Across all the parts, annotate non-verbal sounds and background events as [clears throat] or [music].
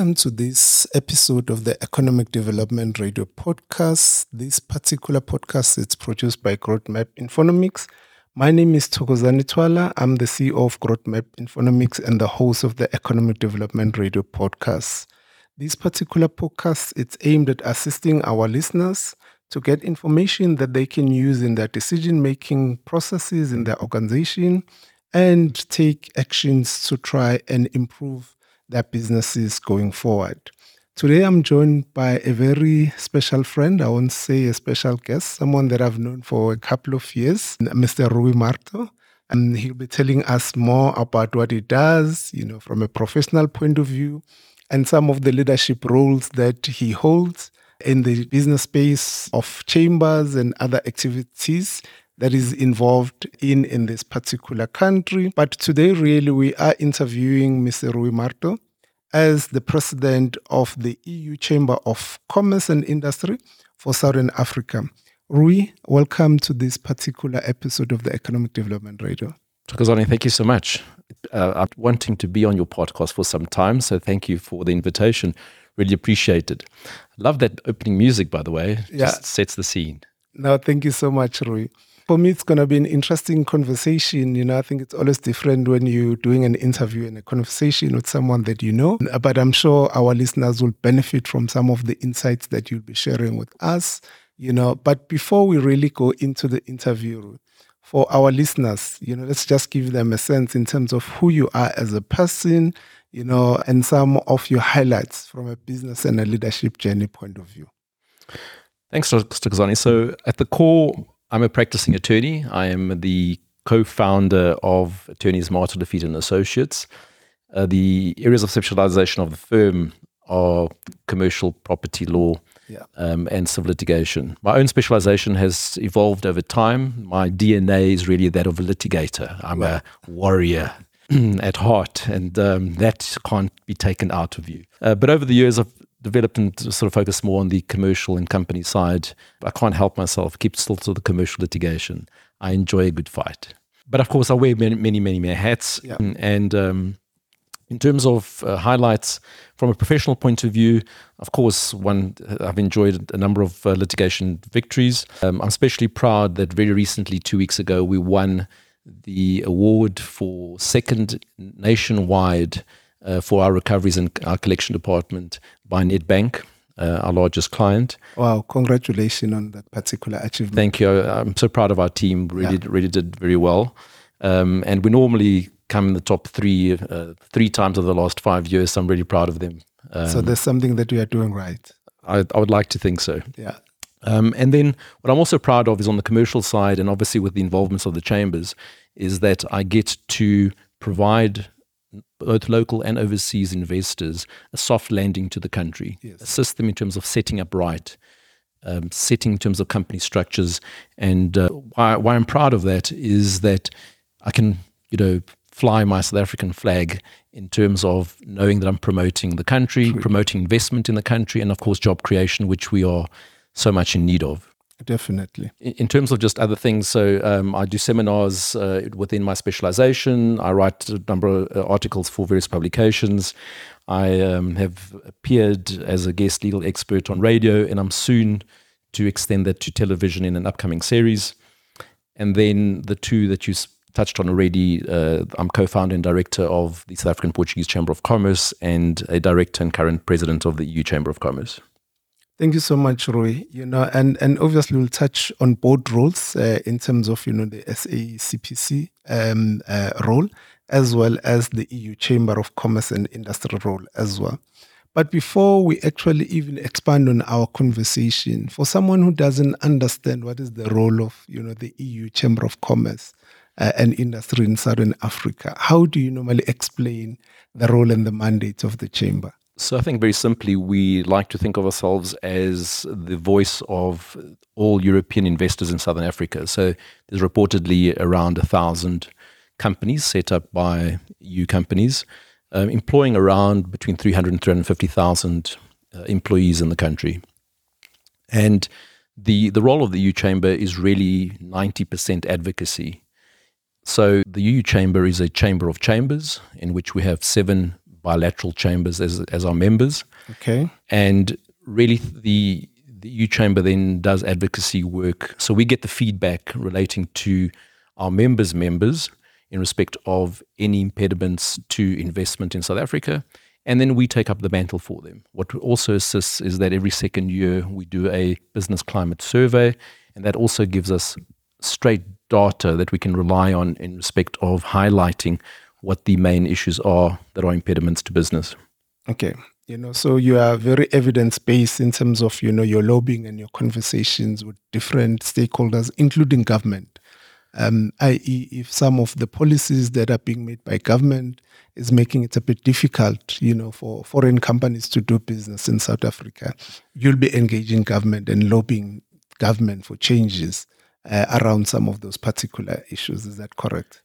Welcome to this episode of the Economic Development Radio podcast. This particular podcast is produced by GrowthMap Infonomics. My name is Thokozani Twala. I'm the CEO of GrowthMap Infonomics and the host of the Economic Development Radio podcast. This particular podcast is aimed at assisting our listeners to get information that they can use in their decision making processes in their organization and take actions to try and improve their businesses going forward. Today, I'm joined by a very special friend. I won't say a special guest, someone that I've known for a couple of years, Mr. Rui Marto. And he'll be telling us more about what he does, you know, from a professional point of view, and some of the leadership roles that he holds in the business space of chambers and other activities that is involved in in this particular country. But today, really, we are interviewing Mr. Rui Marto as the president of the EU Chamber of Commerce and Industry for Southern Africa. Rui, welcome to this particular episode of the Economic Development Radio. Thokozani, thank you so much. Uh, I'm wanting to be on your podcast for some time, so thank you for the invitation. Really appreciate it. Love that opening music, by the way. Yeah. Just sets the scene. No, thank you so much, Rui. For me, it's going to be an interesting conversation. You know, I think it's always different when you're doing an interview and a conversation with someone that you know. But I'm sure our listeners will benefit from some of the insights that you'll be sharing with us. You know, but before we really go into the interview, for our listeners, you know, let's just give them a sense in terms of who you are as a person, you know, and some of your highlights from a business and a leadership journey point of view. Thanks, Thokozani. So, at the core, I'm a practicing attorney. I am the co-founder of Attorneys Marto Defeat and Associates. Uh, the areas of specialization of the firm are commercial property law Yeah. um, and civil litigation. My own specialization has evolved over time. My DNA is really that of a litigator. I'm a warrior [clears throat] at heart, and um, that can't be taken out of you. Uh, but over the years, I've developed and sort of focused more on the commercial and company side. I can't help myself, keep still to the commercial litigation. I enjoy a good fight. But of course, I wear many, many, many more hats. Yeah. And um, in terms of uh, highlights from a professional point of view, of course, one I've enjoyed a number of uh, litigation victories. Um, I'm especially proud that very recently, two weeks ago, we won the award for second nationwide for our recoveries and our collection department by Nedbank, uh, our largest client. Wow, congratulations on that particular achievement. Thank you. I'm so proud of our team. Really, really did very well. Um, and we normally come in the top three uh, three times over the last five years. So I'm really proud of them. Um, so there's something that we are doing right. I, I would like to think so. Yeah. Um, and then what I'm also proud of is on the commercial side, and obviously with the involvements of the chambers, is that I get to provide both local and overseas investors a soft landing to the country, Yes. assist them in terms of setting up right, um, setting in terms of company structures. And uh, why, why I'm proud of that is that I can, you know, fly my South African flag in terms of knowing that I'm promoting the country, promoting investment in the country, and of course, job creation, which we are so much in need of. Definitely. In in terms of just other things, so um, I do seminars uh, within my specialization. I write a number of uh, articles for various publications. I um, have appeared as a guest legal expert on radio, and I'm soon to extend that to television in an upcoming series. And then the two that you touched on already, uh, I'm co-founder and director of the South African Portuguese Chamber of Commerce and a director and current president of the EU Chamber of Commerce. Thank you so much, Rui. You know, and and obviously we'll touch on both roles uh, in terms of you know the SACPC um, uh, role as well as the EU Chamber of Commerce and Industry role as well. But before we actually even expand on our conversation, for someone who doesn't understand what is the role of you know the EU Chamber of Commerce uh, and Industry in Southern Africa, how do you normally explain the role and the mandate of the chamber? So I think very simply, we like to think of ourselves as the voice of all European investors in Southern Africa. So there's reportedly around a thousand companies set up by EU companies, um, employing around between 300 and 350,000 uh, employees in the country. And the, the role of the EU Chamber is really 90% advocacy. So the EU Chamber is a chamber of chambers in which we have seven bilateral chambers as as our members. Okay. And really, the the EU chamber then does advocacy work. So we get the feedback relating to our members' members in respect of any impediments to investment in South Africa. And then we take up the mantle for them. What also assists is that every second year we do a business climate survey, and that also gives us straight data that we can rely on in respect of highlighting what the main issues are that are impediments to business. Okay. You know, so you are very evidence based in terms of, you know, your lobbying and your conversations with different stakeholders, including government. Um, i.e., if some of the policies that are being made by government is making it a bit difficult, you know, for foreign companies to do business in South Africa, you'll be engaging government and lobbying government for changes uh, around some of those particular issues. Is that correct?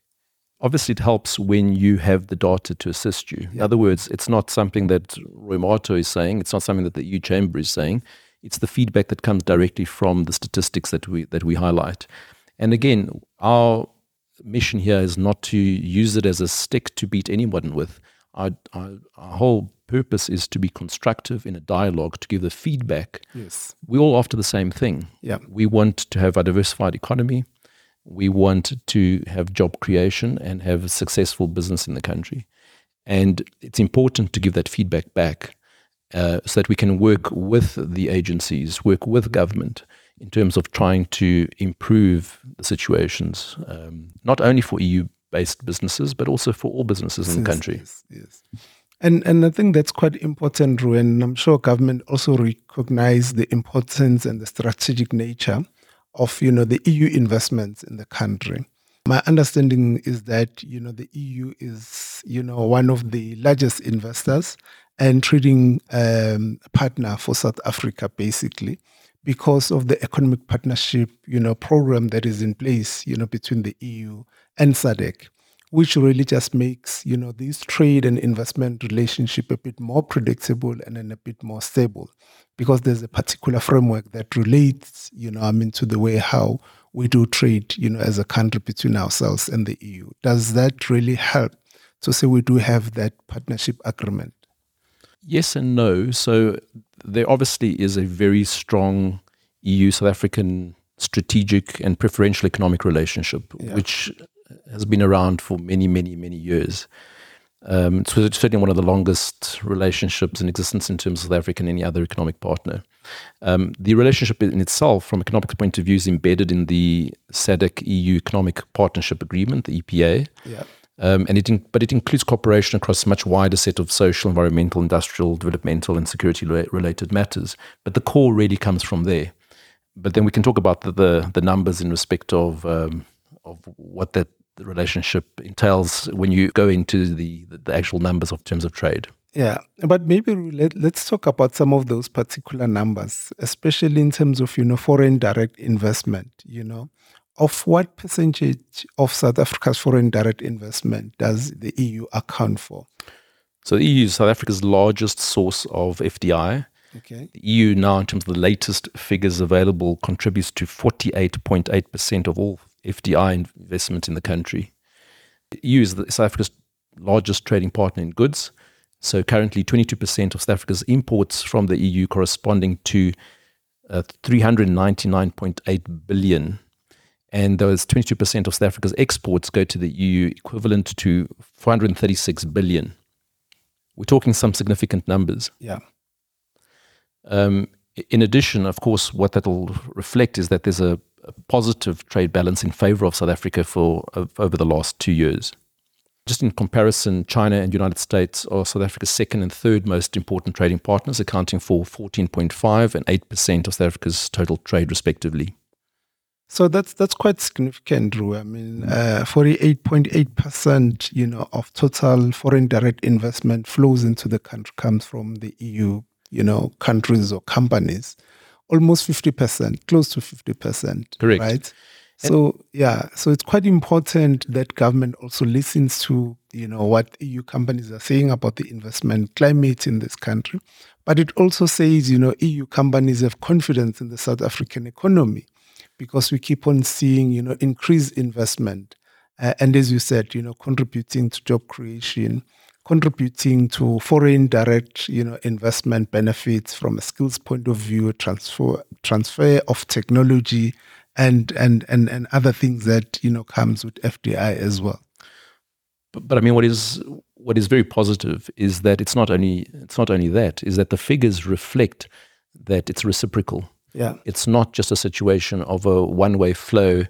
Obviously, it helps when you have the data to assist you. In other words, it's not something that Rui Marto is saying. It's not something that the EU Chamber is saying. It's the feedback that comes directly from the statistics that we that we highlight. And again, our mission here is not to use it as a stick to beat anyone with. Our, our, our, whole purpose is to be constructive in a dialogue, to give the feedback. Yes. We're all after the same thing. Yeah. We want to have a diversified economy. We want to have job creation and have a successful business in the country. And it's important to give that feedback back uh, so that we can work with the agencies, work with government in terms of trying to improve the situations, um, not only for EU based businesses, but also for all businesses in the country. Yes, yes. And, and I think that's quite important, and I'm sure government also recognize the importance and the strategic nature of you know the EU investments in the country. My understanding is that you know the EU is you know one of the largest investors and trading um, partner for South Africa, basically because of the economic partnership, you know, program that is in place, you know, between the EU and SADC, which really just makes, you know, this trade and investment relationship a bit more predictable and then a bit more stable, because there's a particular framework that relates, you know, I mean, to the way how we do trade, you know, as a country between ourselves and the EU. Does that really help to say we do have that partnership agreement? Yes and no. So there obviously is a very strong EU South African strategic and preferential economic relationship, yeah. which has been around for many, many, many years. Um, it's certainly one of the longest relationships in existence in terms of South Africa and any other economic partner. Um, the relationship in itself, from an economic point of view, is embedded in the SADC EU Economic Partnership Agreement, the EPA. Yeah. Um, and it in, but it includes cooperation across a much wider set of social, environmental, industrial, developmental, and security related matters. But the core really comes from there. But then we can talk about the the, the numbers in respect of um, of what that relationship entails when you go into the, the actual numbers of terms of trade. Yeah, but maybe let, let's talk about some of those particular numbers, especially in terms of you know foreign direct investment. You know, of what percentage of South Africa's foreign direct investment does the EU account for? So the EU is South Africa's largest source of FDI. Okay. The EU now, in terms of the latest figures available, contributes to 48.8% of all FDI investment in the country. The EU is South Africa's largest trading partner in goods. So currently, 22% of South Africa's imports from the EU corresponding to uh, 399.8 billion and those 22% of South Africa's exports go to the EU, equivalent to 436 billion. We're talking some significant numbers. Yeah. Um, in addition, of course, what that will reflect is that there's a, positive trade balance in favor of South Africa for uh, over the last two years. Just in comparison, China and United States are South Africa's second and third most important trading partners, accounting for 14.5 and 8% of South Africa's total trade, respectively. So that's that's quite significant, Rui. I mean, uh, forty-eight point eight percent, you know, of total foreign direct investment flows into the country comes from the EU, you know, countries or companies. Almost fifty percent, close to fifty percent. Correct. Right. So yeah, so it's quite important that government also listens to you know what EU companies are saying about the investment climate in this country, but it also says you know EU companies have confidence in the South African economy because we keep on seeing, you know, increased investment. Uh, and as you said, you know, contributing to job creation, contributing to foreign direct, you know, investment benefits from a skills point of view, transfer transfer of technology, and and and and other things that you know comes with FDI as well. But, but I mean, what is what is very positive is that it's not only it's not only that is that the figures reflect that it's reciprocal. Yeah, It's not just a situation of a one way flow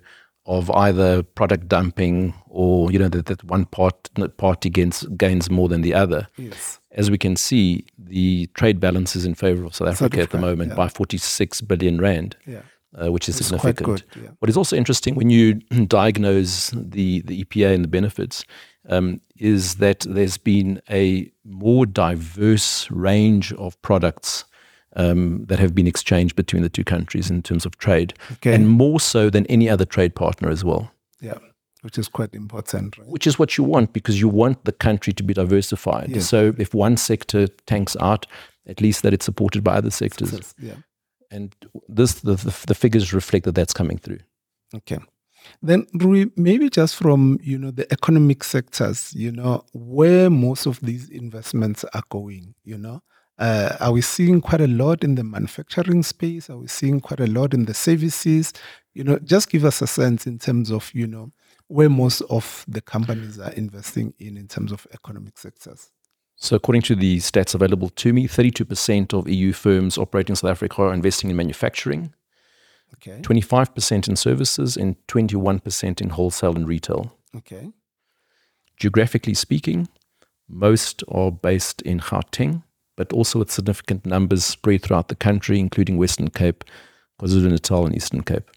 of either product dumping or you know that, that one part party gains gains more than the other. yes, As we can see, the trade balance is in favor of South Africa at the moment yeah. by 46 billion rand, yeah, uh, which is it's quite significant. good. Yeah, What is also interesting when you [clears throat] diagnose the, the EPA and the benefits um, is that there's been a more diverse range of products um, that have been exchanged between the two countries in terms of trade, Okay. and more so than any other trade partner as well. yeah, which is quite important, right? Which is what you want because you want the country to be diversified. Yes. So if one sector tanks out, at least that it's supported by other sectors. Yeah. And this the, the, the figures reflect that that's coming through. Okay. Then Rui, maybe just from you know the economic sectors, you know, where most of these investments are going, you know. Uh, are we seeing quite a lot in the manufacturing space? Are we seeing quite a lot in the services? You know, just give us a sense in terms of, you know, where most of the companies are investing in in terms of economic sectors. So, according to the stats available to me, 32% of EU firms operating in South Africa are investing in manufacturing, Okay. 25% in services, and 21% in wholesale and retail. Okay. Geographically speaking, most are based in Gauteng, but also with significant numbers spread throughout the country, including Western Cape, KwaZulu Natal, and Eastern Cape.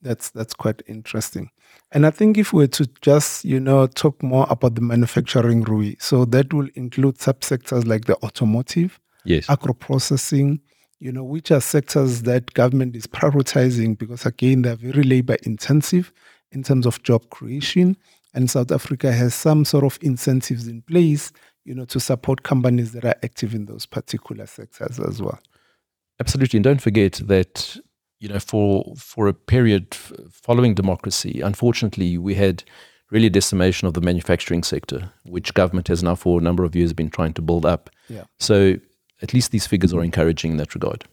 That's that's quite interesting. And I think if we were to just, you know, talk more about the manufacturing Rui, so that will include subsectors like the automotive, Yes. agro processing, you know, which are sectors that government is prioritizing because again they're very labor intensive in terms of job creation. And South Africa has some sort of incentives in place, you know, to support companies that are active in those particular sectors as well. Absolutely, and don't forget that you know for for a period f- following democracy, unfortunately, we had really a decimation of the manufacturing sector, which government has now for a number of years been trying to build up. Yeah. So at least these figures are encouraging in that regard.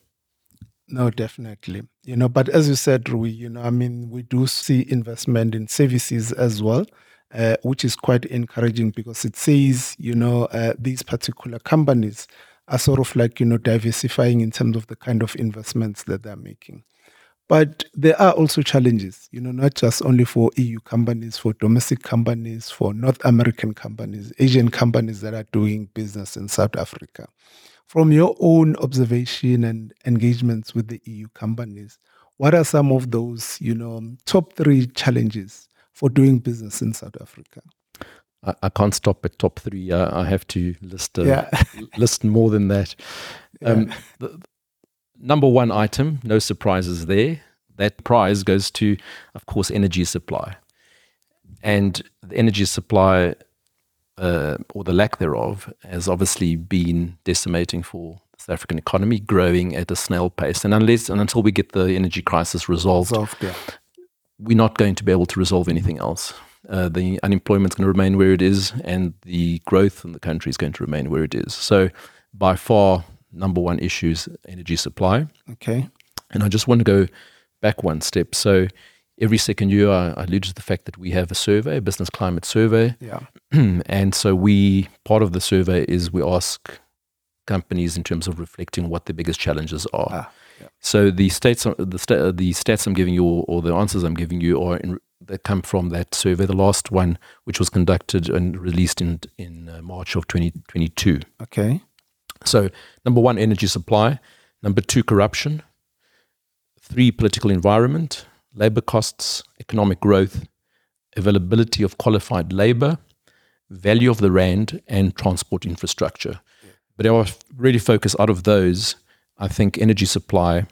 No, definitely. You know, but as you said, Rui, you know, I mean, we do see investment in services as well, uh, which is quite encouraging because it says, you know, uh, these particular companies are sort of like, you know, diversifying in terms of the kind of investments that they're making. But there are also challenges, you know, not just only for EU companies, for domestic companies, for North American companies, Asian companies that are doing business in South Africa. From your own observation and engagements with the EU companies, what are some of those, you know, top three challenges for doing business in South Africa? I, I can't stop at top three. I, I have to list uh, Yeah. [laughs] list more than that. [laughs] Um, the, number one item, no surprises there. That prize goes to, of course, energy supply, and the energy supply uh, or the lack thereof has obviously been decimating for the South African economy, growing at a snail pace. And unless and until we get the energy crisis resolved, Solved, yeah. We're not going to be able to resolve anything else. Uh, the unemployment's going to remain where it is, and the growth in the country is going to remain where it is. So, by far, number one issue is energy supply. Okay. And I just want to go back one step. So, every second year, I, I alluded to the fact that we have a survey, a business climate survey. Yeah. [clears throat] and so, we part of the survey is we ask companies in terms of reflecting what the biggest challenges are. Ah, yeah. So the states, the sta- the stats I'm giving you, or, or the answers I'm giving you, are in, that come from that survey. The last one, which was conducted and released in in uh, March of 2022. Okay. So number one, energy supply. Number two, corruption. Three, political environment, labor costs, economic growth, availability of qualified labor, value of the rand, and transport infrastructure. But I really focus out of those. I think energy supply,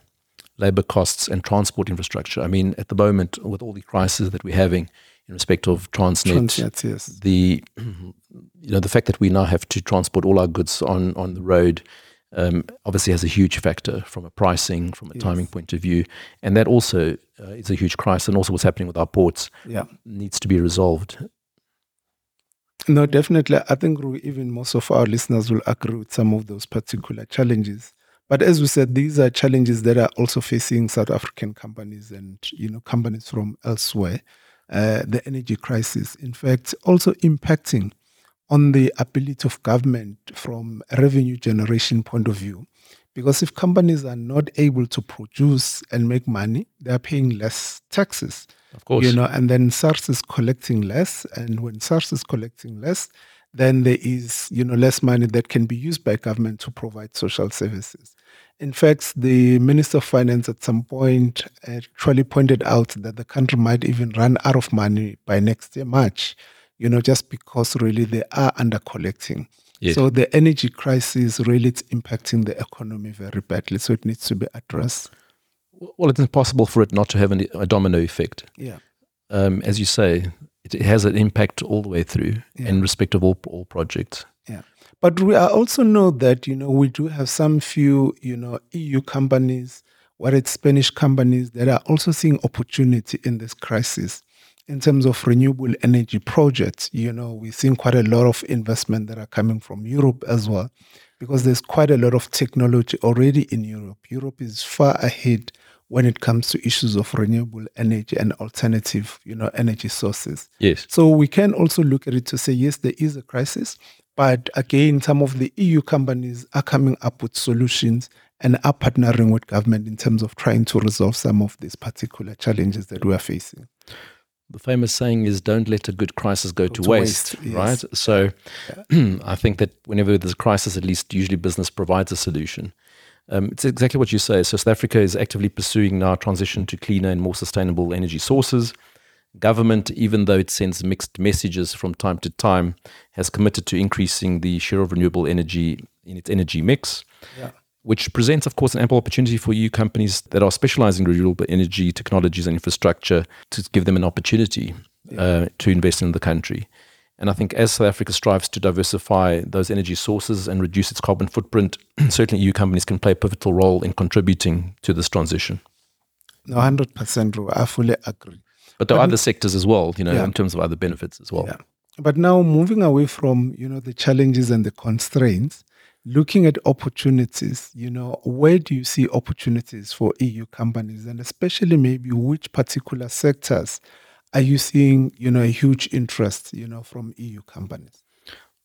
labor costs, and transport infrastructure. I mean, at the moment, with all the crises that we're having in respect of Transnet, Transnet, yes. the you know the fact that we now have to transport all our goods on on the road um, obviously has a huge factor from a pricing, from a Yes. timing point of view, and that also uh, is a huge crisis. And also, what's happening with our ports Yeah. needs to be resolved. No, definitely. I think even most of our listeners will agree with some of those particular challenges. But as we said, these are challenges that are also facing South African companies and you know companies from elsewhere. Uh, the energy crisis, in fact, also impacting on the ability of government from a revenue generation point of view. Because if companies are not able to produce and make money, they are paying less taxes. Of course. You know, and then SARS is collecting less. And when SARS is collecting less, then there is, you know, less money that can be used by government to provide social services. In fact, the Minister of Finance at some point actually pointed out that the country might even run out of money by next year, March, you know, just because really they are under collecting. Yes. So the energy crisis really is impacting the economy very badly. So it needs to be addressed. Well, it's impossible for it not to have an, a domino effect. Yeah. Um, as you say, it, it, has an impact all the way through yeah. in respect of all, all projects. But we also know that, you know, we do have some few, you know, EU companies, what it's Spanish companies that are also seeing opportunity in this crisis in terms of renewable energy projects, you know, we're seeing quite a lot of investment that are coming from Europe as well, because there's quite a lot of technology already in Europe. Europe is far ahead when it comes to issues of renewable energy and alternative, you know, energy sources. Yes. So we can also look at it to say, yes, there is a crisis, but again, some of the EU companies are coming up with solutions and are partnering with government in terms of trying to resolve some of these particular challenges that we are facing the famous saying is don't let a good crisis go, go to, to, waste, waste yes. right? So yeah. [clears throat] I think that whenever there's a crisis, at least usually business provides a solution. Um, it's exactly what you say. So South Africa is actively pursuing now transition to cleaner and more sustainable energy sources. Government, even though it sends mixed messages from time to time, has committed to increasing the share of renewable energy in its energy mix. Yeah which presents, of course, an ample opportunity for EU companies that are specializing in renewable energy technologies and infrastructure to give them an opportunity yeah. uh, to invest in the country. And I think as South Africa strives to diversify those energy sources and reduce its carbon footprint, [clears throat] certainly EU companies can play a pivotal role in contributing to this transition. No, 100%, I fully agree. But there but are other sectors as well, you know, yeah. in terms of other benefits as well. Yeah. But now moving away from, you know, the challenges and the constraints, looking at opportunities, you know, where do you see opportunities for EU companies and especially maybe which particular sectors are you seeing, you know, a huge interest, you know, from EU companies?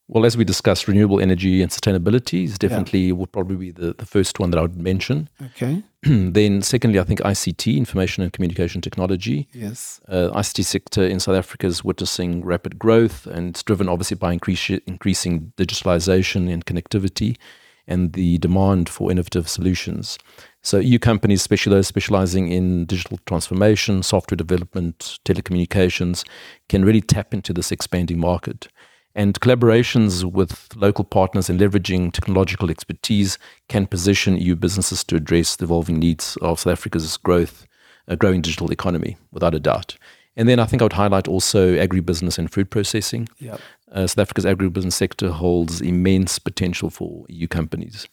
Well, as we discussed, renewable energy and sustainability is definitely yeah. would probably be the, the first one that I would mention. Okay. [clears throat] then, secondly, I think ICT, information and communication technology. Yes. Uh, ICT sector in South Africa is witnessing rapid growth, and it's driven obviously by increase, increasing digitalization and connectivity, and the demand for innovative solutions. So, EU companies, especially those specializing in digital transformation, software development, telecommunications, can really tap into this expanding market. And collaborations with local partners and leveraging technological expertise can position EU businesses to address the evolving needs of South Africa's growth, a growing digital economy, without a doubt. And then I think I would highlight also agribusiness and food processing. Yep. Uh, South Africa's agribusiness sector holds immense potential for EU companies.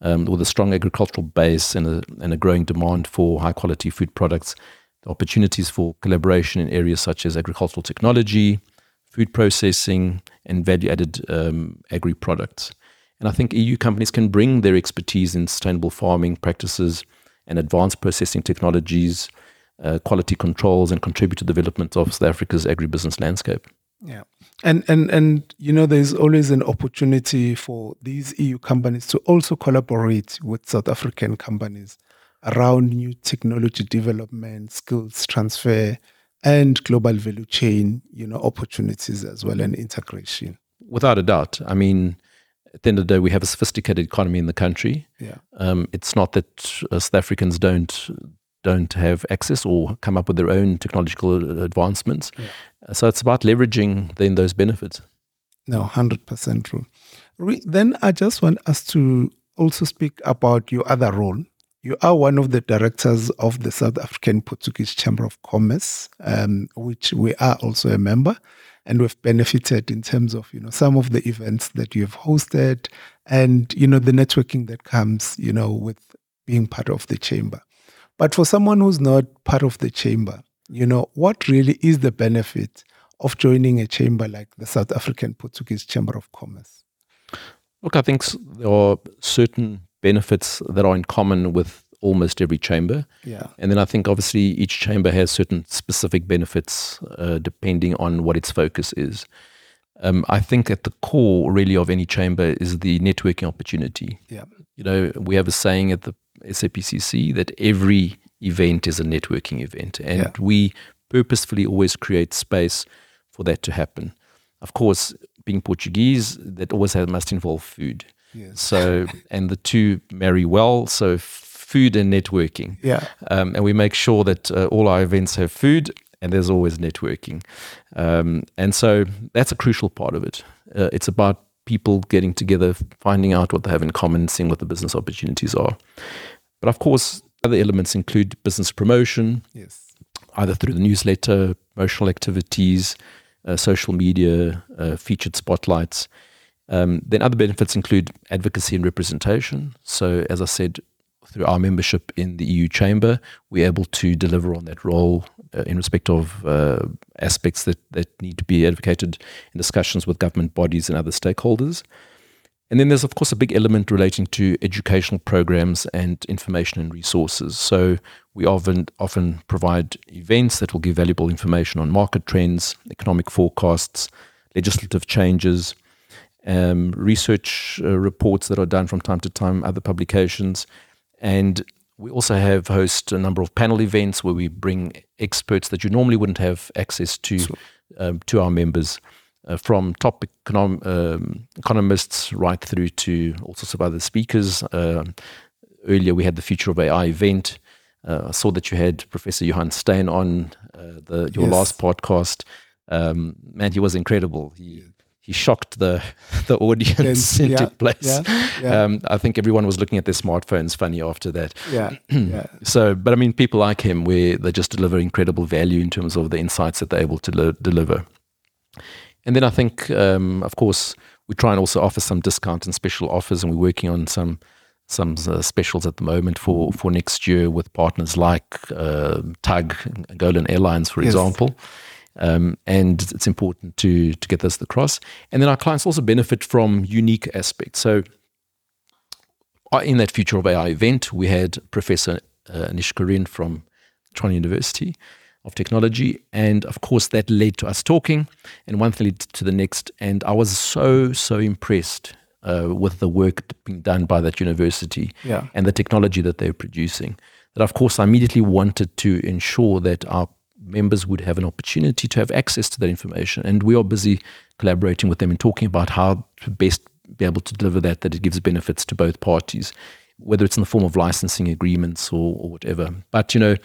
Um, with a strong agricultural base and a, and a growing demand for high quality food products, the opportunities for collaboration in areas such as agricultural technology, food processing, and value added um, agri products. And I think EU companies can bring their expertise in sustainable farming practices and advanced processing technologies, uh, quality controls, and contribute to the development of South Africa's agribusiness landscape. Yeah. And, and, and, you know, there's always an opportunity for these EU companies to also collaborate with South African companies around new technology development, skills transfer, and global value chain, you know, opportunities as well and integration. Without a doubt. I mean, at the end of the day, we have a sophisticated economy in the country. Yeah. Um, it's not that uh, South Africans don't don't have access or come up with their own technological advancements. Yeah. So it's about leveraging then those benefits. No, hundred percent true. Re- then I just want us to also speak about your other role you are one of the directors of the South African Portuguese Chamber of Commerce, um, which we are also a member, and we've benefited in terms of you know some of the events that you have hosted, and you know the networking that comes you know with being part of the chamber. But for someone who's not part of the chamber, you know what really is the benefit of joining a chamber like the South African Portuguese Chamber of Commerce? Look, I think there are certain benefits that are in common with almost every chamber. Yeah. And then I think obviously each chamber has certain specific benefits uh, depending on what its focus is. Um, I think at the core, really, of any chamber is the networking opportunity. Yeah. You know, we have a saying at the SAPCC that every event is a networking event, and Yeah. we purposefully always create space for that to happen. Of course, being Portuguese, that always has, must involve food. Yes. So, and the two marry well. So, food and networking. Yeah. Um, and we make sure that uh, all our events have food and there's always networking. Um, and so that's a crucial part of it. Uh, it's about people getting together, finding out what they have in common, seeing what the business opportunities are. But of course, other elements include business promotion, Yes. either through the newsletter, promotional activities, uh, social media, uh, featured spotlights. Um, then other benefits include advocacy and representation. So, as I said, through our membership in the EU Chamber, we're able to deliver on that role uh, in respect of uh, aspects that, that need to be advocated in discussions with government bodies and other stakeholders. And then there's, of course, a big element relating to educational programs and information and resources. So we often, often provide events that will give valuable information on market trends, economic forecasts, legislative changes, um, research uh, reports that are done from time to time, other publications. And we also have host a number of panel events where we bring experts that you normally wouldn't have access to um, to our members, uh, from top econom- um, economists right through to all sorts of other speakers. Um, earlier, we had the Future of AI event. Uh, I saw that you had Professor Johan Steyn on uh, the your Yes. last podcast. Um, man, he was incredible. He he shocked the [laughs] the audience [laughs] into yeah, place. yeah, yeah. Um, I think everyone was looking at their smartphones funny after that. Yeah. [clears throat] yeah. So, but I mean, people like him, where they just deliver incredible value in terms of the insights that they're able to le- deliver. And then I think, um, of course, we try and also offer some discount and special offers, and we're working on some some uh, specials at the moment for for next year with partners like uh, TAAG Angola Airlines, for Yes. example. Um, and it's important to to get this across. And then our clients also benefit from unique aspects. So uh, in that Future of AI event, we had Professor uh, Anish Kurien from Tshwane University of Technology. And of course, that led to us talking, and one thing led to the next. And I was so, so impressed uh, with the work being done by that university Yeah. and the technology that they're producing. That, of course, I immediately wanted to ensure that our members would have an opportunity to have access to that information. And we are busy collaborating with them and talking about how to best be able to deliver that, that it gives benefits to both parties, whether it's in the form of licensing agreements or, or whatever. But, you know,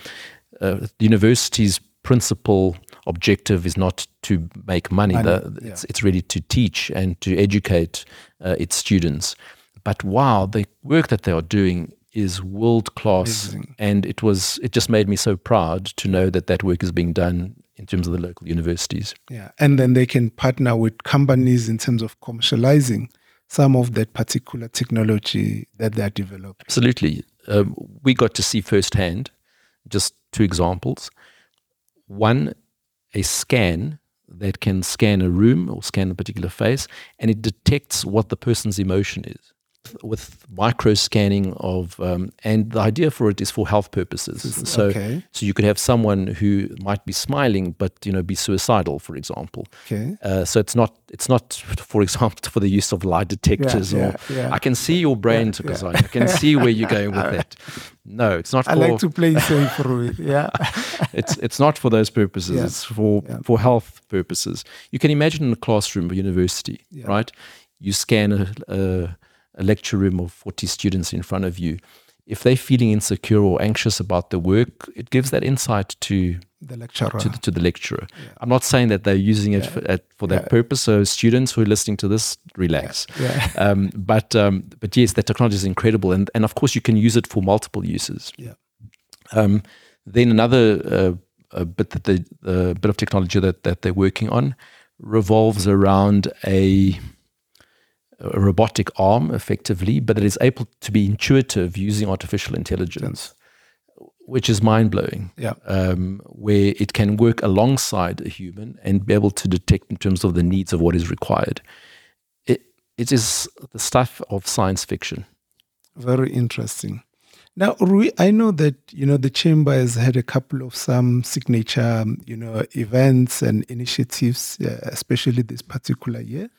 uh, the university's principal objective is not to make money. The- yeah. it's, it's really to teach and to educate uh, its students. But wow, the work that they are doing is world class, and it was it just made me so proud to know that that work is being done in terms of the local universities. Yeah. And then they can partner with companies in terms of commercializing some of that particular technology that they're developing. Absolutely, um, we got to see firsthand. Just two examples. One, a scan that can scan a room or scan a particular face, and it detects what the person's emotion is with micro scanning of, um, and the idea for it is for health purposes. So, okay. so you could have someone who might be smiling but you know be suicidal, for example. Okay. Uh, so it's not it's not for example [laughs] for the use of lie detectors yeah, or yeah. I can see your brain, Yeah, Thokozani. I can [laughs] see where you're going with that. No, it's not for I like to play [laughs] safe for it. Yeah. it's it's not for those purposes. Yeah. It's for Yeah. for health purposes. You can imagine in a classroom, a university, Yeah. right? You scan a, a, a lecture room of 40 students in front of you. If they're feeling insecure or anxious about the work, it gives that insight to the lecturer. to the, to the lecturer. I'm not saying that they're using it for, at, for that Yeah. purpose. So students who are listening to this, relax. yeah. [laughs] Um, but um, but yes, the technology is incredible, and and of course you can use it for multiple uses. Yeah. Um, then another uh, uh, bit that the uh, bit of technology that that they're working on revolves around a a robotic arm effectively, but it is able to be intuitive using artificial intelligence. which is mind blowing. Yeah. Um, where it can work alongside a human and be able to detect in terms of the needs of what is required. It it is the stuff of science fiction. Very interesting. Now, Rui, I know that you know the chamber has had a couple of some signature, you know, events and initiatives, uh, especially this particular year,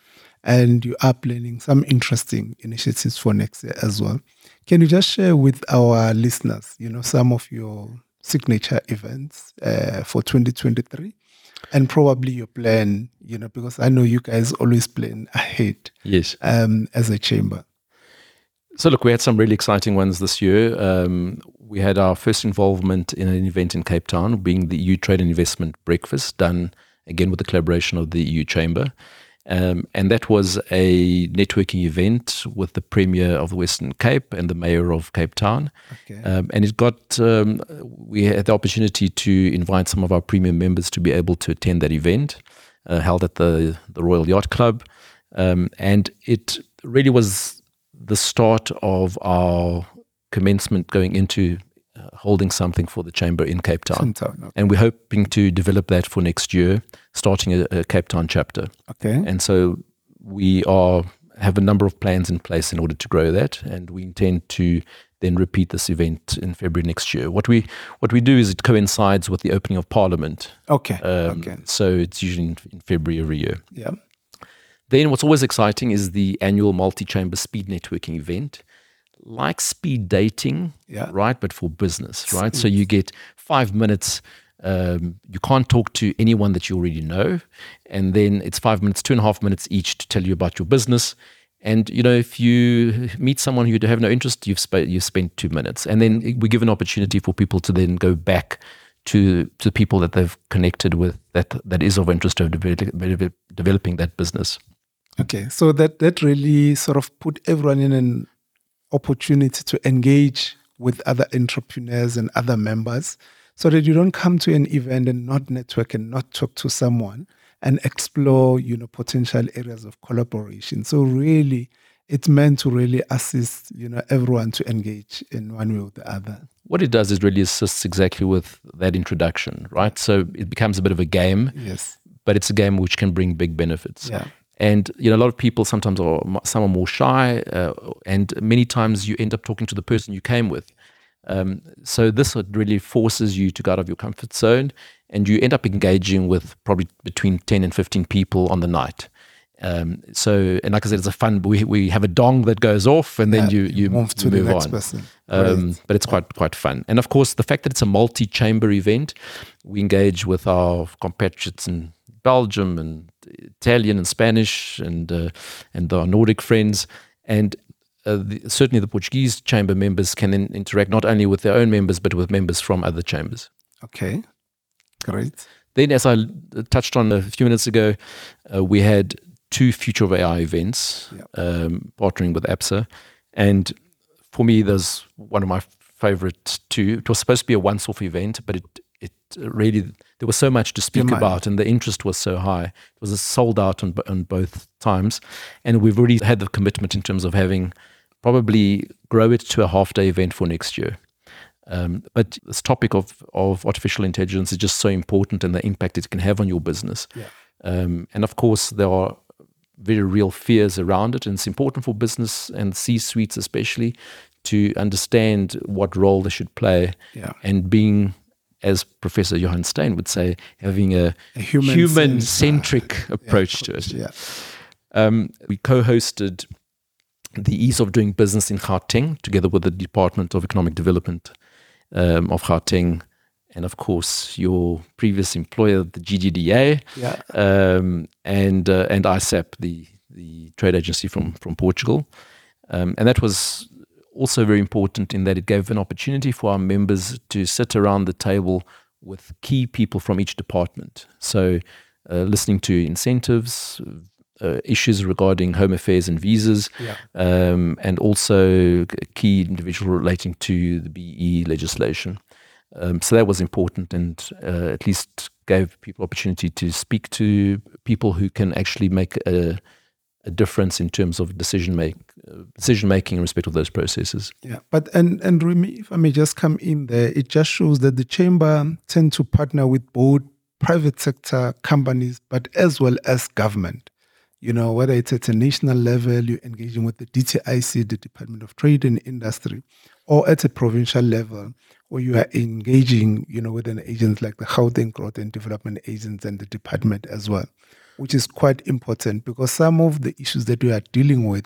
and you are planning some interesting initiatives for next year as well. Can you just share with our listeners, you know, some of your signature events uh, for 2023? And probably your plan, you know, because I know you guys always plan ahead Yes. um, as a chamber. So look, we had some really exciting ones this year. Um, we had our first involvement in an event in Cape Town, being the EU Trade and Investment Breakfast, done again with the collaboration of the EU Chamber. Um, and that was a networking event with the Premier of the Western Cape and the Mayor of Cape Town. Okay. Um, and it got, um, we had the opportunity to invite some of our premium members to be able to attend that event uh, held at the, the Royal Yacht Club. Um, and it really was the start of our commencement going into holding something for the chamber in Cape Town. Town, okay. And we're hoping to develop that for next year, starting a, a Cape Town chapter. Okay. And so we are have a number of plans in place in order to grow that, and we intend to then repeat this event in February next year. What we what we do is it coincides with the opening of Parliament. Okay. Um, okay. So it's usually in, in February every year. Yeah. Then what's always exciting is the annual multi-chamber speed networking event, like speed dating, Yeah. right? But for business, right? So you get five minutes. Um, you can't talk to anyone that you already know, and then it's five minutes, two and a half minutes each to tell you about your business. And you know, if you meet someone who you have no interest, you've sp- you've spent two minutes, and then we give an opportunity for people to then go back to to the people that they've connected with that that is of interest of develop, developing that business. Okay. So that that really sort of put everyone in an opportunity to engage with other entrepreneurs and other members so that you don't come to an event and not network and not talk to someone and explore, you know, potential areas of collaboration. So really it's meant to really assist, you know, everyone to engage in one way or the other. What it does is really assists exactly with that introduction, right? So it becomes a bit of a game, Yes. but it's a game which can bring big benefits. Yeah. And you know, a lot of people sometimes are some are more shy, uh, and many times you end up talking to the person you came with. Um, so this really forces you to go out of your comfort zone, and you end up engaging with probably between ten and fifteen people on the night. Um, so, and like I said, it's a fun. We we have a dong that goes off, and then Yeah, you you move to you the next on. person. Um, but it's quite quite fun. And of course, the fact that it's a multi-chamber event, we engage with our compatriots in Belgium and Italian and Spanish and uh, and our Nordic friends, and uh, the, certainly the Portuguese chamber members can then interact not only with their own members but with members from other chambers. Okay. Great. Then, as I touched on a few minutes ago, uh, we had two Future of AI events Yeah. um, partnering with APSA. And for me, there's one of my favorite two. It was supposed to be a once off event, but it, it really, there was so much to speak about and the interest was so high. It was a sold out on, on both times. And we've already had the commitment in terms of having probably grow it to a half day event for next year. Um, but this topic of, of artificial intelligence is just so important and the impact it can have on your business. Yeah. Um, and of course, there are very real fears around it. And it's important for business and C suites, especially, to understand what role they should play Yeah. and being, as Professor Johan Steyn would say, having a, A human centric approach to it. Yeah. Um, we co hosted the Ease of Doing Business in Gauteng together with the Department of Economic Development um, of Gauteng. And of course, your previous employer, the GGDA, Yeah. um, and uh, and AICEP, the the trade agency from from Portugal, um, and that was also very important in that it gave an opportunity for our members to sit around the table with key people from each department. So, uh, listening to incentives, uh, issues regarding home affairs and visas, Yeah. um, and also key individual relating to the BE legislation. Um, so that was important, and uh, at least gave people opportunity to speak to people who can actually make a, a difference in terms of decision make decision making in respect of those processes. Yeah, but and and Remy, if I may just come in there, it just shows that the chamber tend to partner with both private sector companies, but as well as government. You know, whether it's at a national level, you're engaging with the DTIC, the Department of Trade and Industry, or at a provincial level, where you are engaging, you know, with an agent like the Gauteng Growth and Development Agents and the department as well, which is quite important because some of the issues that we are dealing with,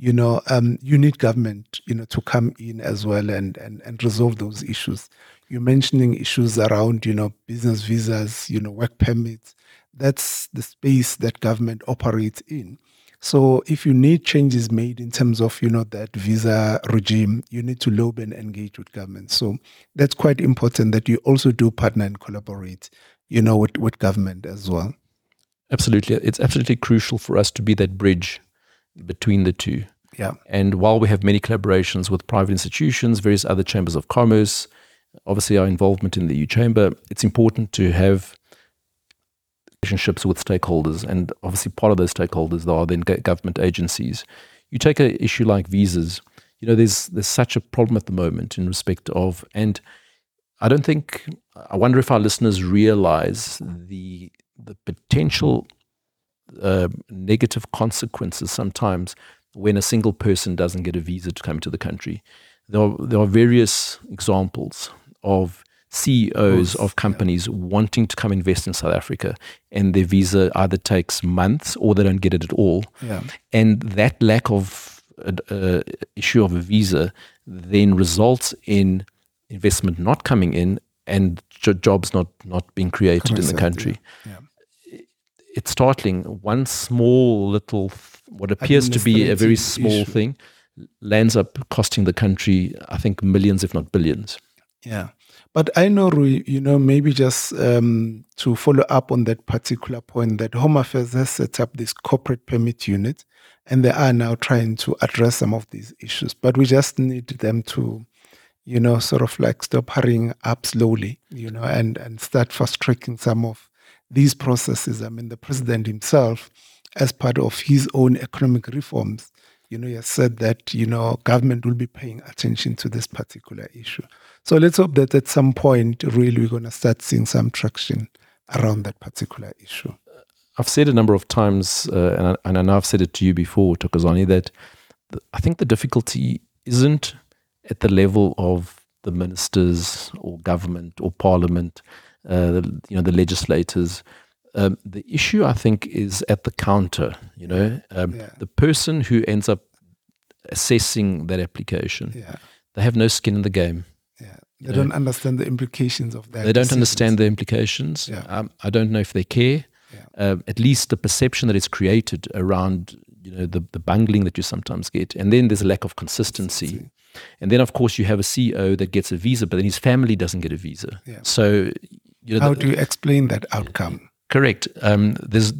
you know, um, you need government, you know, to come in as well and, and, and resolve those issues. You're mentioning issues around, you know, business visas, you know, work permits. That's the space that government operates in. So if you need changes made in terms of, you know, that visa regime, you need to lobby and engage with government. So that's quite important that you also do partner and collaborate, you know, with, with government as well. Absolutely. It's absolutely crucial for us to be that bridge between the two. Yeah. And while we have many collaborations with private institutions, various other chambers of commerce, obviously our involvement in the EU Chamber, it's important to have relationships with stakeholders. And obviously, part of those stakeholders are then government agencies. You take an issue like visas, you know, there's there's such a problem at the moment in respect of, and I don't think, I wonder if our listeners realize the the potential uh, negative consequences sometimes when a single person doesn't get a visa to come to the country. There are, there are various examples of CEOs of companies yeah. wanting to come invest in South Africa, and their visa either takes months or they don't get it at all. Yeah. And that lack of uh, uh, issue of a visa then results in investment not coming in and jobs not not being created in the country. Yeah. It's startling. One small little, what appears to be a very small issue. thing, lands up costing the country, I think, millions, if not billions. Yeah. But I know, Rui, you know, maybe just um, to follow up on that particular point, that Home Affairs has set up this corporate permit unit, and they are now trying to address some of these issues. But we just need them to, you know, sort of like stop hurrying up slowly, you know, and, and start fast tracking some of these processes. I mean, the president himself, as part of his own economic reforms, you know, he has said that, you know, government will be paying attention to this particular issue. So let's hope that at some point, really, we're going to start seeing some traction around that particular issue. I've said a number of times, uh, and, I, and I know I've said it to you before, Thokozani, that I think the difficulty isn't at the level of the ministers or government or parliament, the, you know, the legislators. Um, the issue, I think, is at the counter. You know, um, yeah. the person who ends up assessing that application, yeah. they have no skin in the game. Yeah. They don't understand the implications of that. They don't understand the implications. Yeah. Um, I don't know if they care. Yeah. Uh, at least the perception that is created around you know the, the bungling that you sometimes get, and then there's a lack of consistency. consistency. And then, of course, you have a CEO that gets a visa, but then his family doesn't get a visa. Yeah. So, you know, how the, do you explain that outcome? Correct. Um, there's,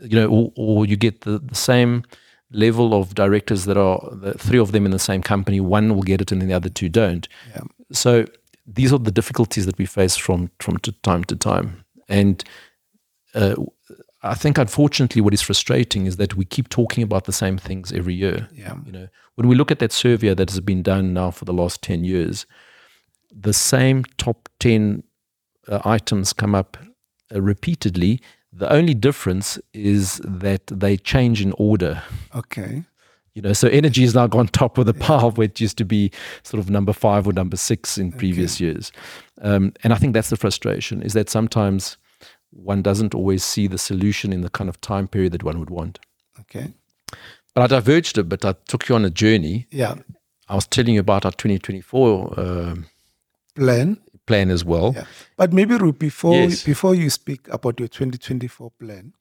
you know, or, or you get the, the same level of directors that are the three of them in the same company. One will get it, and then the other two don't. Yeah. So these are the difficulties that we face from from time to time, and uh, I think unfortunately, what is frustrating is that we keep talking about the same things every year. Yeah. You know, when we look at that survey that has been done now for the last ten years, the same top ten uh, items come up uh, repeatedly. The only difference is that they change in order. Okay. You know, so energy has now gone top of the pile [laughs] where it used to be sort of number five or number six in previous years. Um, and I think that's the frustration is that sometimes one doesn't always see the solution in the kind of time period that one would want. Okay. But I diverged a bit. I took you on a journey. Yeah. I was telling you about our 2024 uh, plan plan as well. Yeah. But maybe before yes. before you speak about your 2024 plan,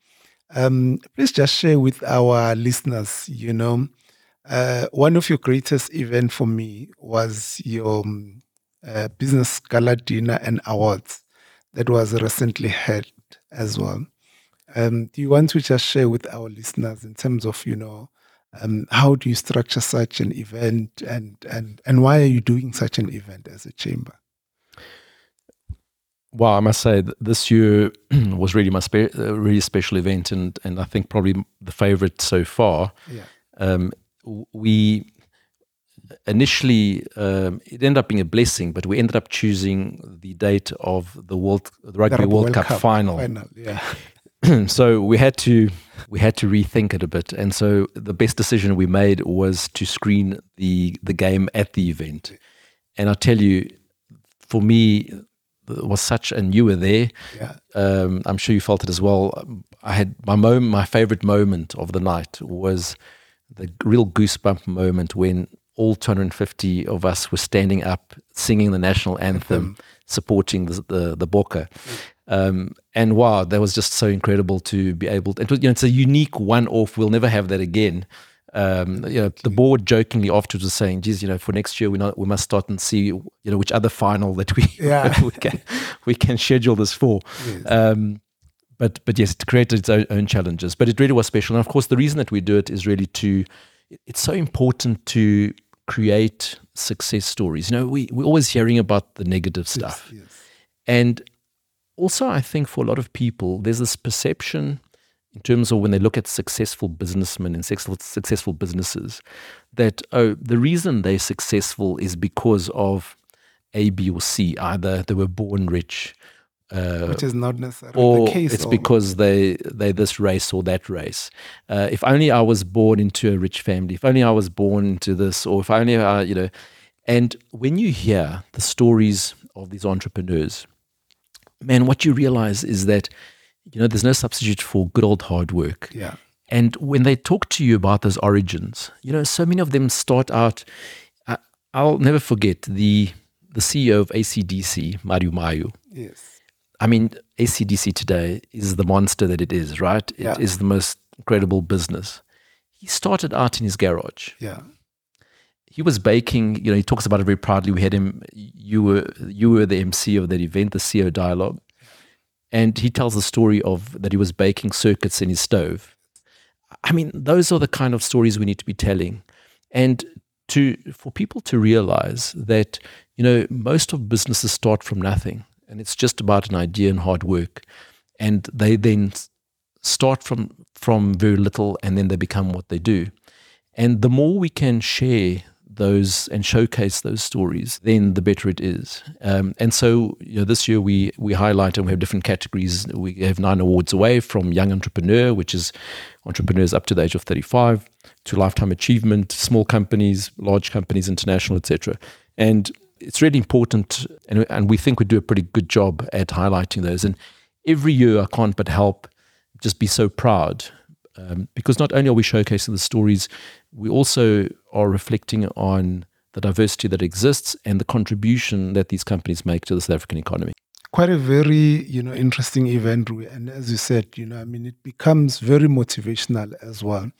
um, please just share with our listeners, you know, uh, one of your greatest events for me was your um, uh, business gala dinner and awards that was recently held as well. Um, do you want to just share with our listeners in terms of you know um, how do you structure such an event and and and why are you doing such an event as a chamber? Well, I must say this year [clears throat] was really my spe- uh, really special event, and and I think probably the favorite so far. Yeah. Um, we initially um, it ended up being a blessing, but we ended up choosing the date of the World the Rugby The World, Cup, final. Final, yeah. [clears throat] so we had to we had to rethink it a bit, and so the best decision we made was to screen the the game at the event. And I tell you, for me, was such, and you were there. Yeah. Um, I'm sure you felt it as well. I had my moment, my favorite moment of the night was the real goosebump moment when all 250 of us were standing up, singing the national anthem, supporting the the, the Bokke. Um, and wow, that was just so incredible to be able. To, it was, you know, it's a unique one-off. We'll never have that again. Um, you know, the board jokingly afterwards was saying, "Geez, you know, for next year we not, we must start and see, you know, which other final that we [laughs] Yeah. [laughs] we can we can schedule this for." Yes. Um, but but yes, it created its own, own challenges. But it really was special, and of course, the reason that we do it is really to. It's so important to create success stories. You know, we we're always hearing about the negative stuff, Yes. and also I think for a lot of people, there's this perception in terms of when they look at successful businessmen and successful, successful businesses that oh the reason they're successful is because of A, B, or C. Either they were born rich, uh, Which is not necessarily or the case. it's or- because they they this race or that race. Uh, if only I was born into a rich family. If only I was born into this, or if only I, you know. And when you hear the stories of these entrepreneurs, man, what you realize is that you know there's no substitute for good old hard work. Yeah. And when they talk to you about those origins, you know, so many of them start out. I, I'll never forget the the CEO of ACDC, Mario Maio. Yes. I mean, ACDC today is the monster that it is, right? It is Yeah. the most incredible business. He started out in his garage. Yeah. He was baking, you know, he talks about it very proudly. We had him, you were, you were the MC of that event, the CEO dialogue. And he tells the story of that he was baking circuits in his stove. I mean, those are the kind of stories we need to be telling. And to for people to realize that, you know, most of businesses start from nothing. And it's just about an idea and hard work. And they then start from from very little and then they become what they do. And the more we can share those and showcase those stories, then the better it is. Um, and so, you know, this year we we highlight and we have different categories. We have nine awards away from Young Entrepreneur, which is entrepreneurs up to the age of 35, to Lifetime Achievement, small companies, large companies, international, etc. And it's really important, and, and we think we do a pretty good job at highlighting those. And every year, I can't but help just be so proud um, because not only are we showcasing the stories, we also are reflecting on the diversity that exists and the contribution that these companies make to the South African economy. quite a very you know interesting event and as you said you know i mean it becomes very motivational as well.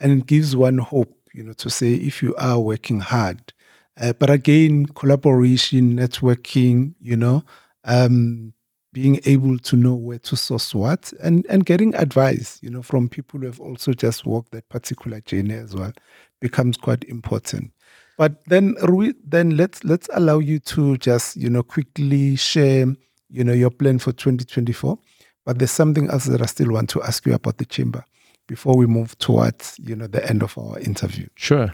And it gives one hope you know to say if you are working hard. Uh, but again collaboration networking you know um being able to know where to source what and and getting advice you know from people who have also just walked that particular journey as well becomes quite important. But then Rui, then let's let's allow you to just you know quickly share you know your plan for 2024 but there's something else that i still want to ask you about the chamber before we move towards you know the end of our interview. Sure.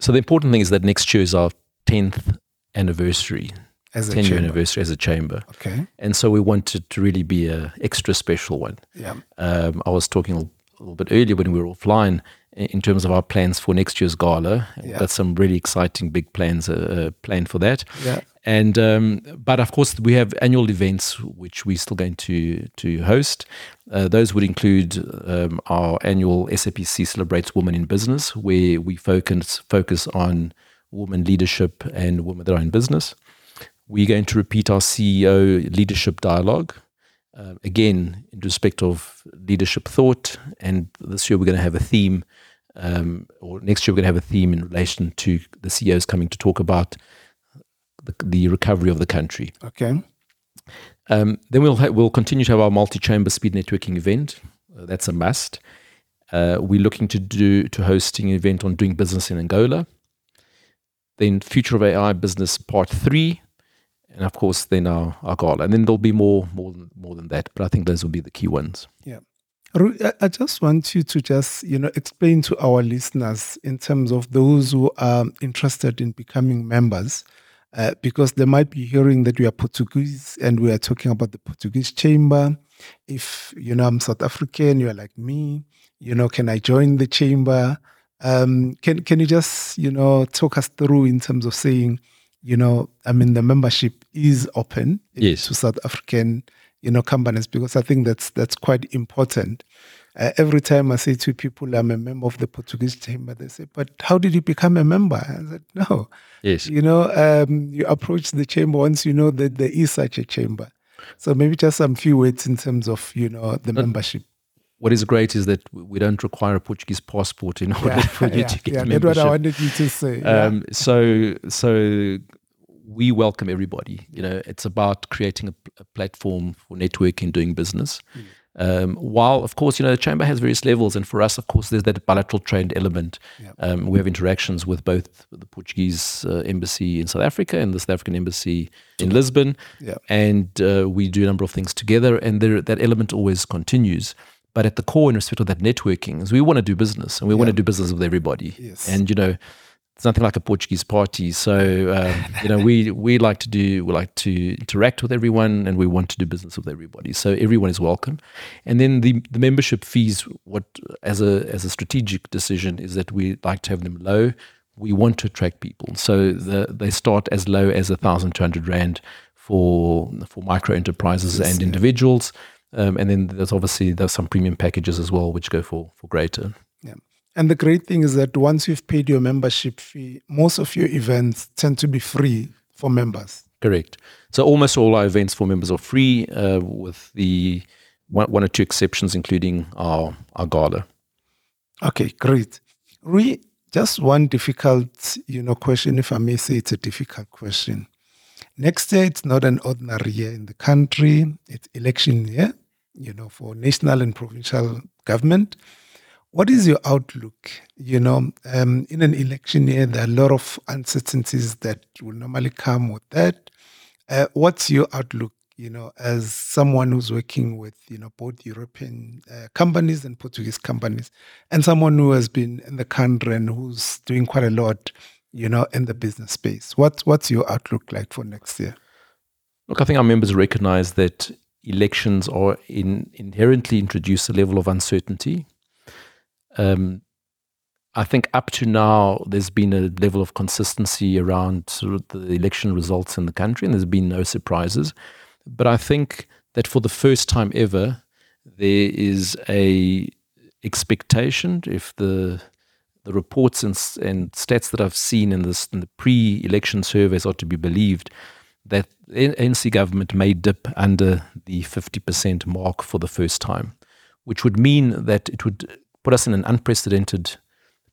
So the important thing is that next year is our 10th anniversary, as a 10 year anniversary as a chamber. okay And so we wanted to really be a extra special one. yeah Um, I was talking a little, bit earlier when we were offline in terms of our plans for next year's gala. We've Yeah. got some really exciting big plans uh, uh, planned for that. yeah And um, but of course we have annual events which we're still going to to host. Uh, those would include um, our annual SAPC celebrates women in business, where we focus focus on women leadership and women that are in business. We're going to repeat our CEO leadership dialogue. Uh, again, in respect of leadership thought, and this year we're going to have a theme, um, or next year we're going to have a theme in relation to the CEOs coming to talk about the, the recovery of the country. okay Um, then we'll ha- we'll continue to have our multi-chamber speed networking event. Uh, that's a must. Uh, we're looking to do to hosting an event on doing business in Angola. Then future of AI business part three, and of course then our, our gala. And then there'll be more more than, more than that. But I think those will be the key ones. Yeah I just want you to just, you know, explain to our listeners in terms of those who are interested in becoming members, uh, because they might be hearing that we are Portuguese and we are talking about the Portuguese chamber. If, you know, I'm South African, you're like me, you know, can I join the chamber? Um, can, can you just, you know, talk us through in terms of saying, you know, I mean, the membership is open yes. to South African you know, companies because I think that's that's quite important. Uh, every time I say to people, I'm a member of the Portuguese Chamber, they say, "But how did you become a member?" I said, "No, yes, you know, um, you approach the chamber once you know that there is such a chamber." So maybe just some few words in terms of you know the but membership. What is great is that we don't require a Portuguese passport in [laughs] order yeah, for you yeah, to get yeah, membership. That's what I wanted you to say. Um, so, so we welcome everybody. You know, it's about creating a, a platform for networking, doing business. Mm. Um, while, of course, you know, the chamber has various levels, and for us, of course, there's that bilateral trade element. Yep. Um, we have interactions with both the Portuguese uh, embassy in South Africa and the South African embassy in Lisbon, yep. and uh, we do a number of things together, and there, that element always continues. But at the core, in respect of that networking, is we want to do business, and we yep. want to do business with everybody. Yes. And you know, it's nothing like a Portuguese party. So um, you know, we [laughs] we like to do we like to interact with everyone, and we want to do business with everybody. So everyone is welcome. And then the the membership fees, what as a as a strategic decision, is that we like to have them low. We want to attract people, so the, they start as low as a thousand two hundred rand for for micro enterprises yes, and yeah. individuals. Um, and then there's obviously there's some premium packages as well, which go for for greater. Yeah. And the great thing is that once you've paid your membership fee, most of your events tend to be free for members. Correct. So almost all our events for members are free, uh, with the one, one, or two exceptions, including our our gala. Okay, great. Rui, just one difficult, you know, question, if I may say, it's a difficult question. Next year, it's not an ordinary year in the country; it's election year, you know, for national and provincial government. What is your outlook? You know, um, in an election year, there are a lot of uncertainties that will normally come with that. Uh, what's your outlook? You know, as someone who's working with you know both European uh, companies and Portuguese companies, and someone who has been in the country and who's doing quite a lot, you know, in the business space. What what's your outlook like for next year? Look, I think our members recognize that elections are in, inherently introduce a level of uncertainty um, I think up to now, there's been a level of consistency around sort of the election results in the country, and there's been no surprises. But I think that for the first time ever, there is a expectation, if the the reports and, and stats that I've seen in, this, in the pre-election surveys are to be believed, that ANC government may dip under the 50% mark for the first time, which would mean that it would put us in an unprecedented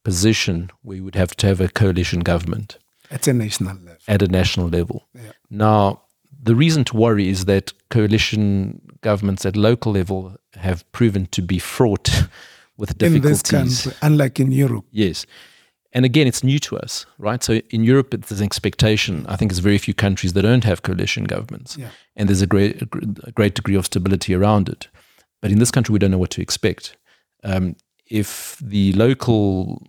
position where we would have to have a coalition government. At a national level. At a national level. Yeah. Now, the reason to worry is that coalition governments at local level have proven to be fraught [laughs] with difficulties. In this country, unlike in Europe. Yes. And again, it's new to us, right? So in Europe, there's an expectation. I think there's very few countries that don't have coalition governments. Yeah. And there's a great, a great degree of stability around it. But in this country, we don't know what to expect. Um, if the local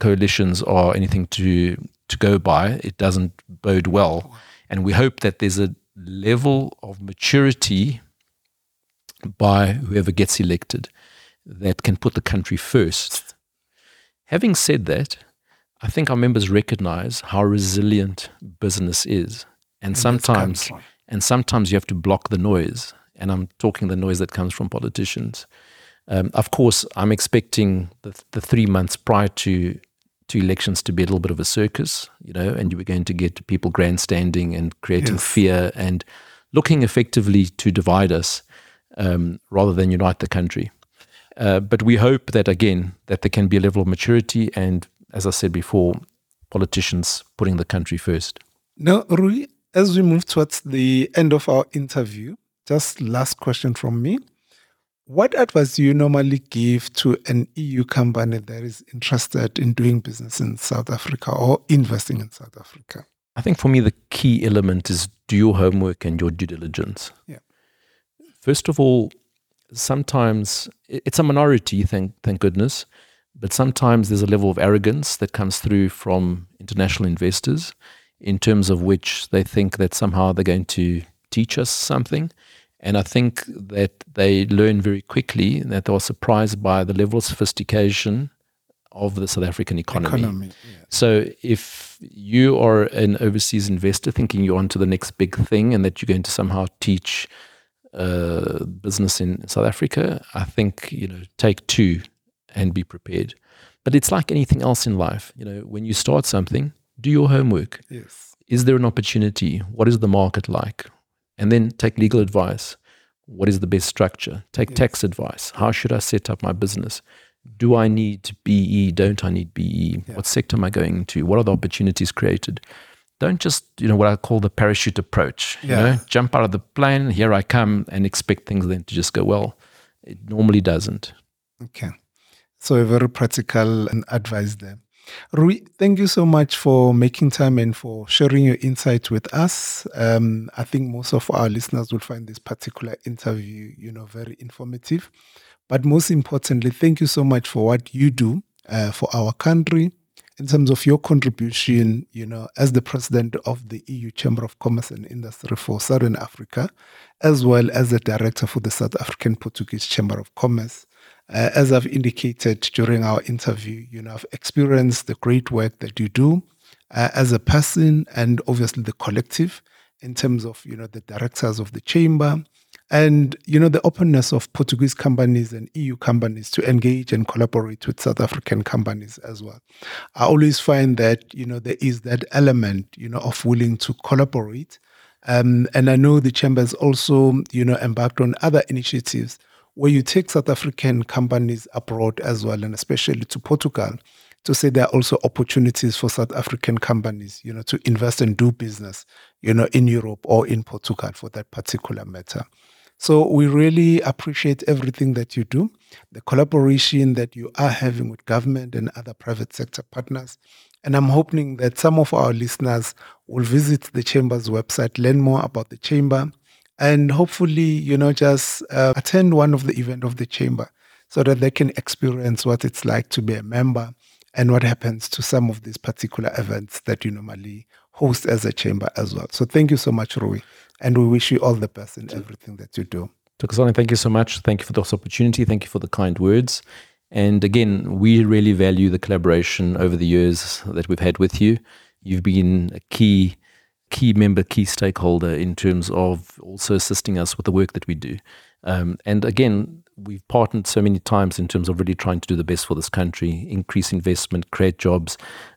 coalitions are anything to to go by, it doesn't bode well. And we hope that there's a level of maturity by whoever gets elected that can put the country first. Having said that, I think our members recognize how resilient business is. And sometimes and sometimes you have to block the noise. And I'm talking the noise that comes from politicians. Um, of course, I'm expecting the, the three months prior to to elections to be a little bit of a circus, you know, and you were going to get people grandstanding and creating yes. fear and looking effectively to divide us um, rather than unite the country. Uh, but we hope that again that there can be a level of maturity and, as I said before, politicians putting the country first. Now, Rui, as we move towards the end of our interview, just last question from me. What advice do you normally give to an EU company that is interested in doing business in South Africa or investing in South Africa? I think for me, the key element is do your homework and your due diligence. Yeah. First of all, sometimes it's a minority, thank thank goodness, but sometimes there's a level of arrogance that comes through from international investors, in terms of which they think that somehow they're going to teach us something. And I think that they learn very quickly that they are surprised by the level of sophistication of the South African economy. economy yeah. So if you are an overseas investor thinking you're on to the next big thing and that you're going to somehow teach uh, business in South Africa, I think you know take two and be prepared. But it's like anything else in life. You know, when you start something, do your homework. Yes. Is there an opportunity? What is the market like? And then take legal advice. What is the best structure? Take yes. tax advice. How should I set up my business? Do I need BEE? Don't I need BEE? Yeah. What sector am I going into? What are the opportunities created? Don't just, you know, what I call the parachute approach. You yeah. know, jump out of the plane, here I come, and expect things then to just go well. It normally doesn't. Okay. So a very practical and advice there. Rui, thank you so much for making time and for sharing your insight with us. Um, I think most of our listeners will find this particular interview, you know, very informative. But most importantly, thank you so much for what you do uh, for our country in terms of your contribution, you know, as the president of the EU Chamber of Commerce and Industry for Southern Africa, as well as the director for the South African Portuguese Chamber of Commerce. Uh, as I've indicated during our interview, you know, I've experienced the great work that you do uh, as a person and obviously the collective in terms of, you know, the directors of the chamber and, you know, the openness of Portuguese companies and EU companies to engage and collaborate with South African companies as well. I always find that, you know, there is that element, you know, of willing to collaborate. Um, and I know the chamber has also, you know, embarked on other initiatives where you take South African companies abroad as well, and especially to Portugal, to say there are also opportunities for South African companies, you know, to invest and do business, you know, in Europe or in Portugal for that particular matter. So we really appreciate everything that you do, the collaboration that you are having with government and other private sector partners. And I'm hoping that some of our listeners will visit the Chamber's website, learn more about the Chamber, and hopefully, you know, just uh, attend one of the event of the chamber so that they can experience what it's like to be a member and what happens to some of these particular events that you normally host as a chamber as well. So thank you so much, Rui. And we wish you all the best in everything that you do. Thokozani, thank you so much. Thank you for this opportunity. Thank you for the kind words. And again, we really value the collaboration over the years that we've had with you. You've been a key key member, key stakeholder in terms of also assisting us with the work that we do. Um, and again, we've partnered so many times in terms of really trying to do the best for this country, increase investment, create jobs,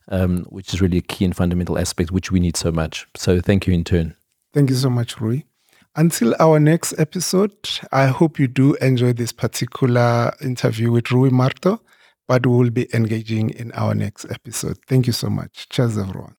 um, which is really a key and fundamental aspect which we need so much. So thank you in turn. Thank you so much, Rui. Until our next episode, I hope you do enjoy this particular interview with Rui Marto, but we will be engaging in our next episode. Thank you so much. Cheers, everyone.